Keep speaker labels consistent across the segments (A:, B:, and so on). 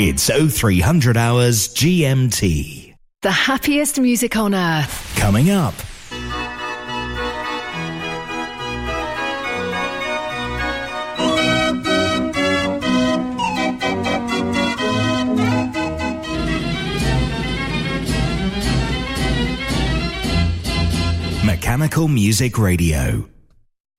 A: It's 0300 hours GMT.
B: The happiest music on earth.
A: Coming up. Mechanical Music Radio.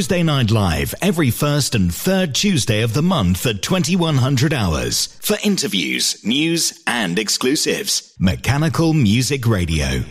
A: Tuesday Night Live every first and third Tuesday of the month at 2100 hours for interviews, news, and exclusives. Mechanical Music Radio.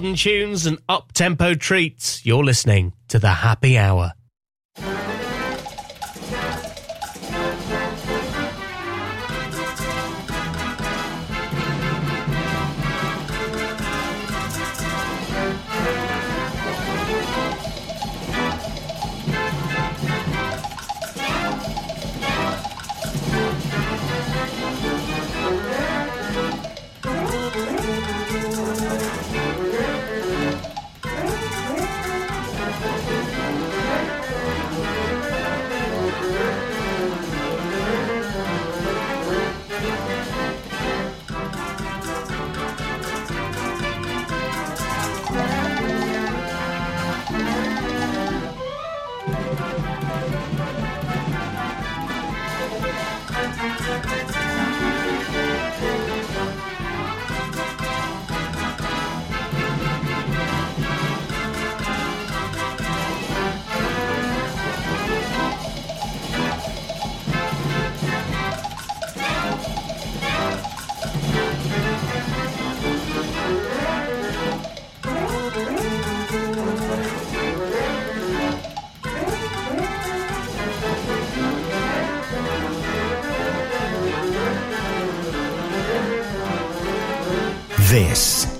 C: Modern tunes and up tempo treats. You're listening to The Happy Hour.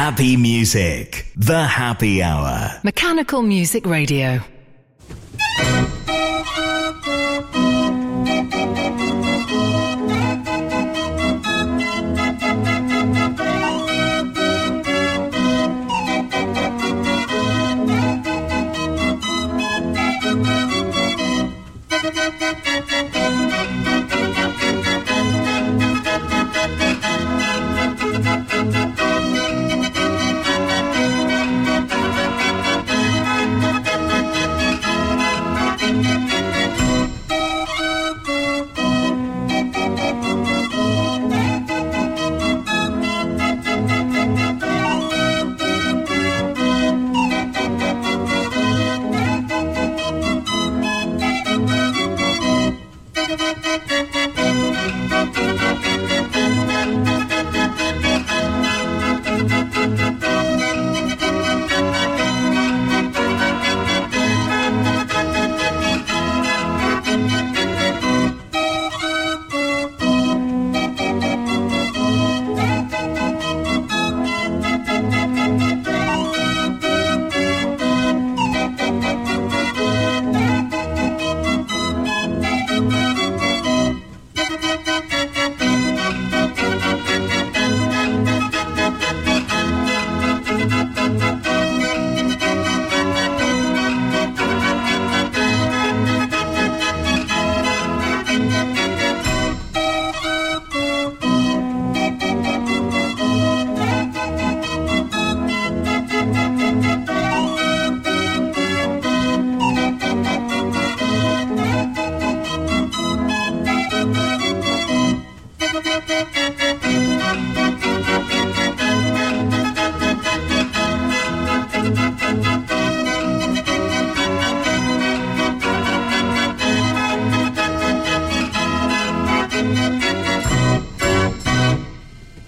A: Happy music. The happy hour.
B: Mechanical Music Radio.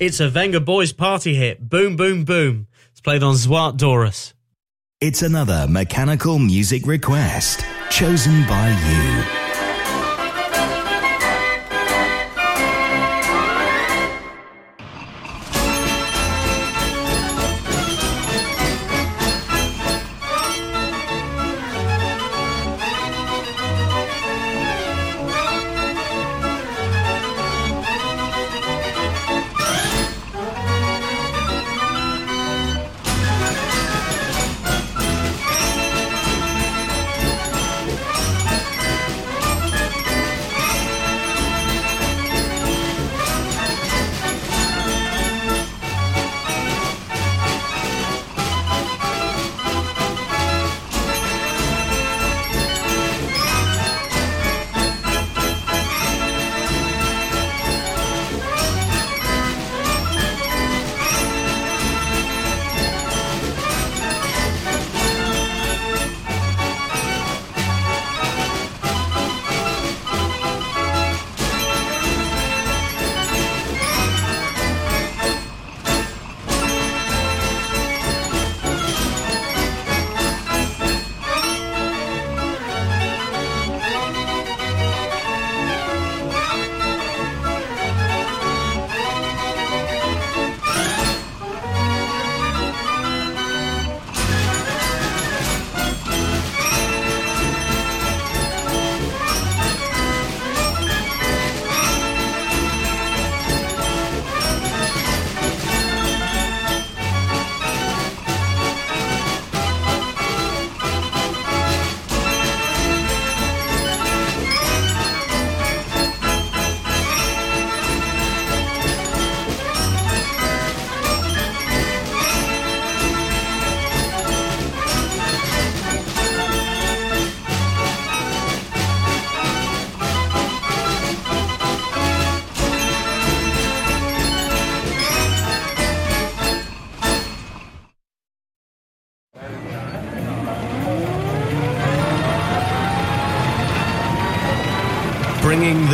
D: It's a Vengaboys party hit. Boom, boom, boom. It's played on Zwart Doris.
A: It's another mechanical music request chosen by you.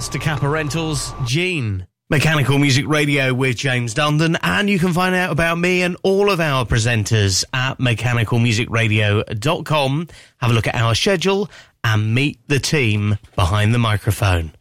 C: That's Decappa Rentals, Gene. Mechanical Music Radio with James Dundon, and you can find out about me and all of our presenters at mechanicalmusicradio.com. Have a look at our schedule and meet the team behind the microphone.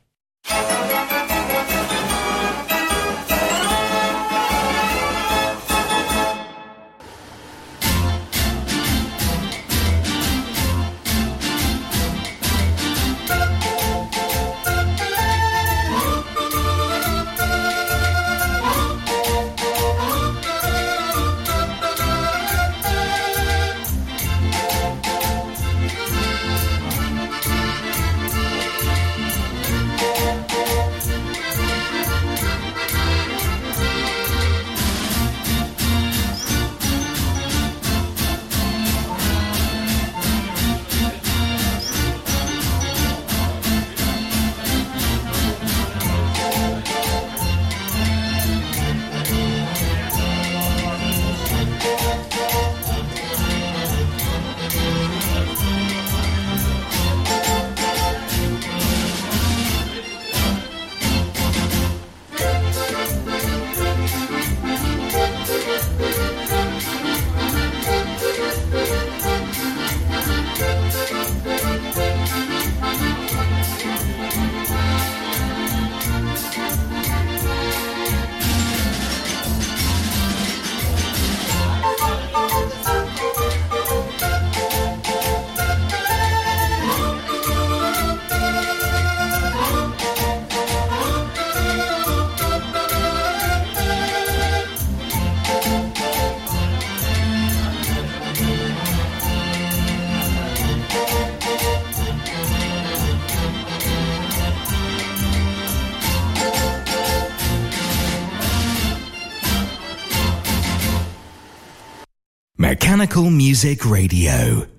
A: Music Radio.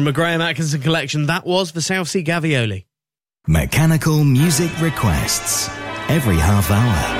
D: From a Graham Atkinson collection, that was the South Sea Gavioli.
A: Mechanical music requests every half hour.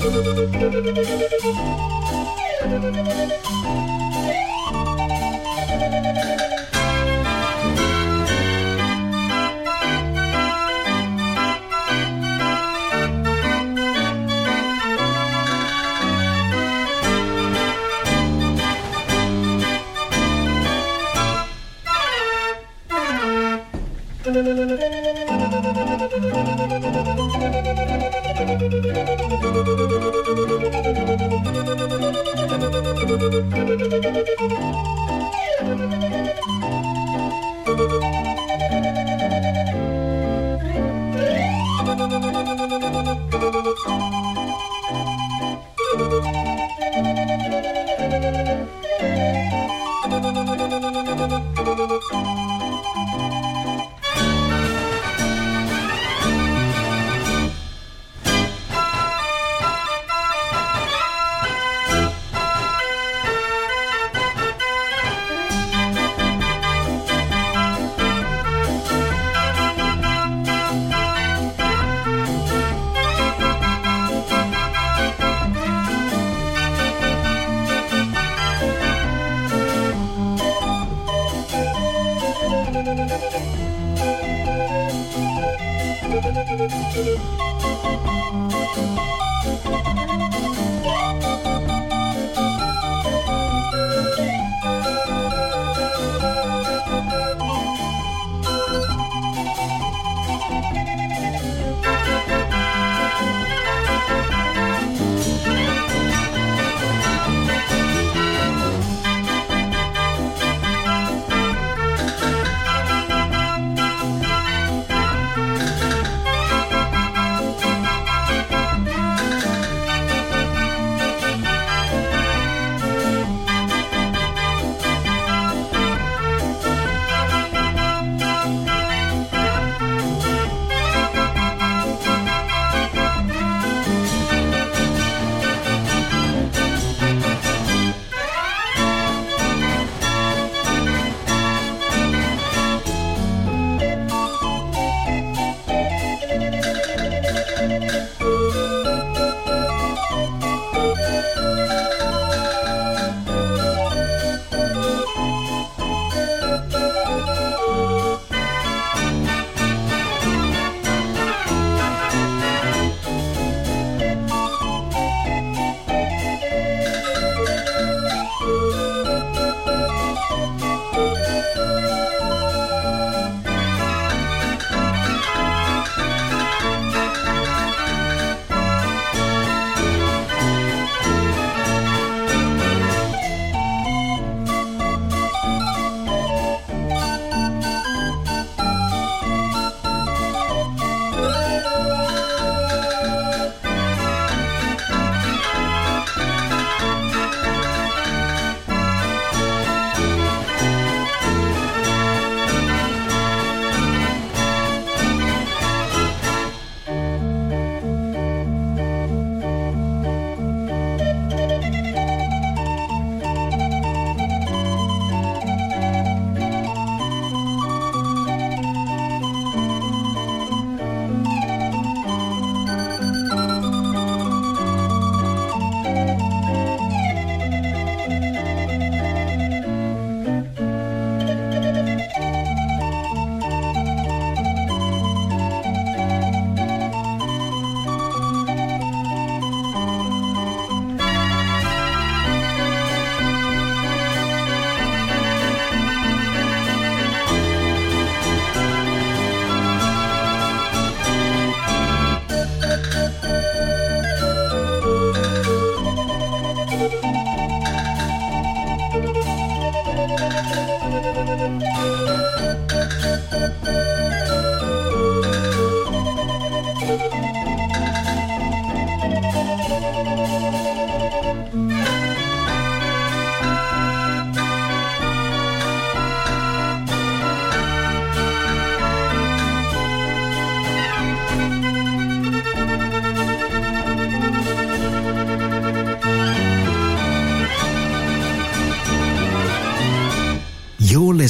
E: Thank you.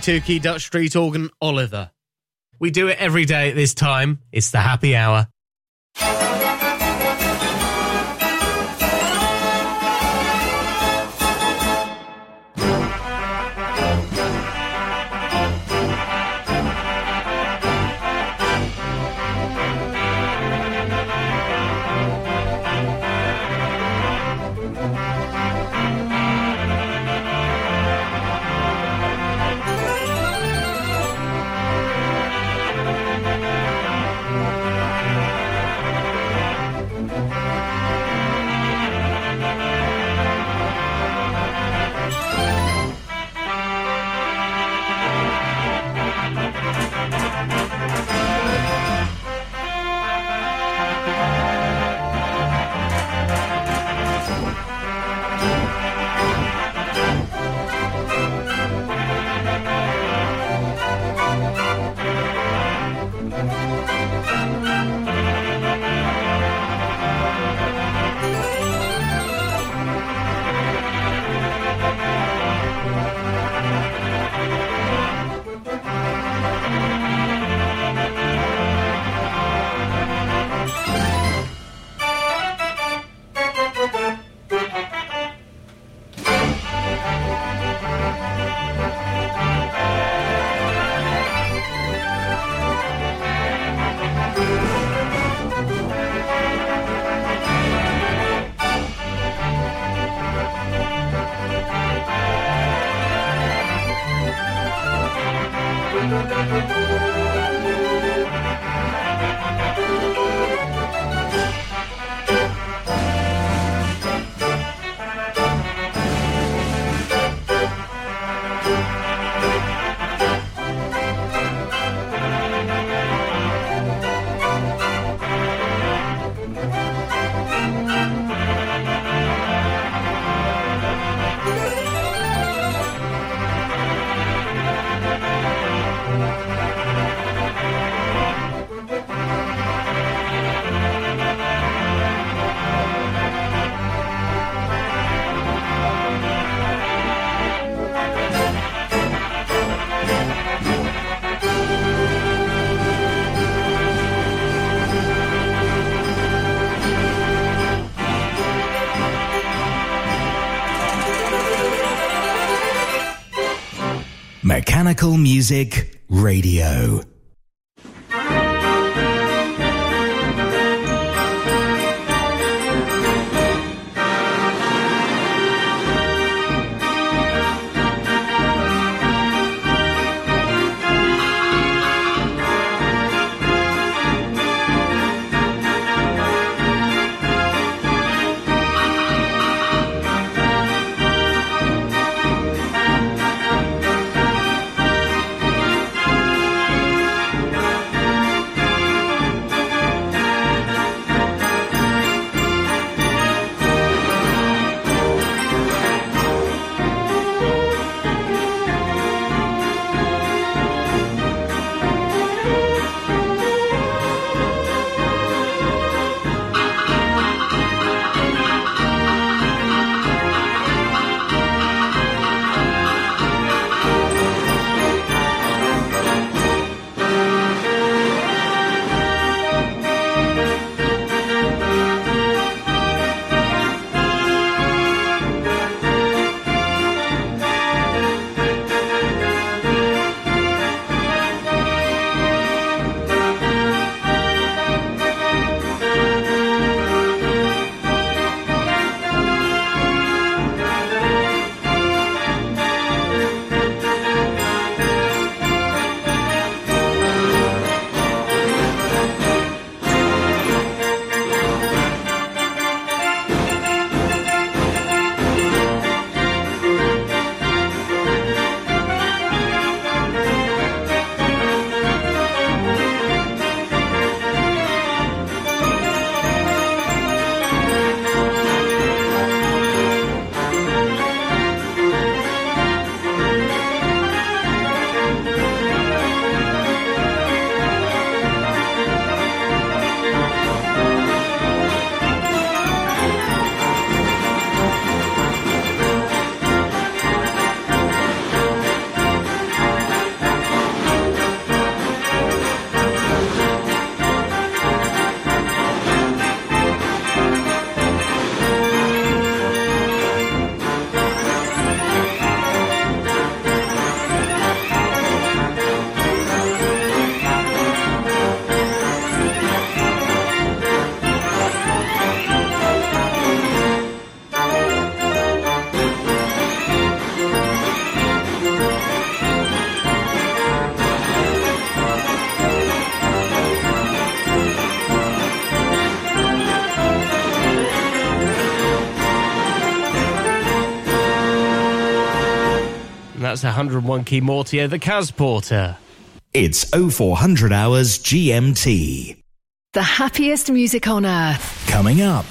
C: 52 Dutch Street organ, Oliver. We do it every day at this time. It's the happy hour.
A: Mechanical Music Radio.
C: 101 key Mortier, the Cas Porter.
A: It's 0400 hours GMT.
B: The happiest music on earth.
A: Coming up.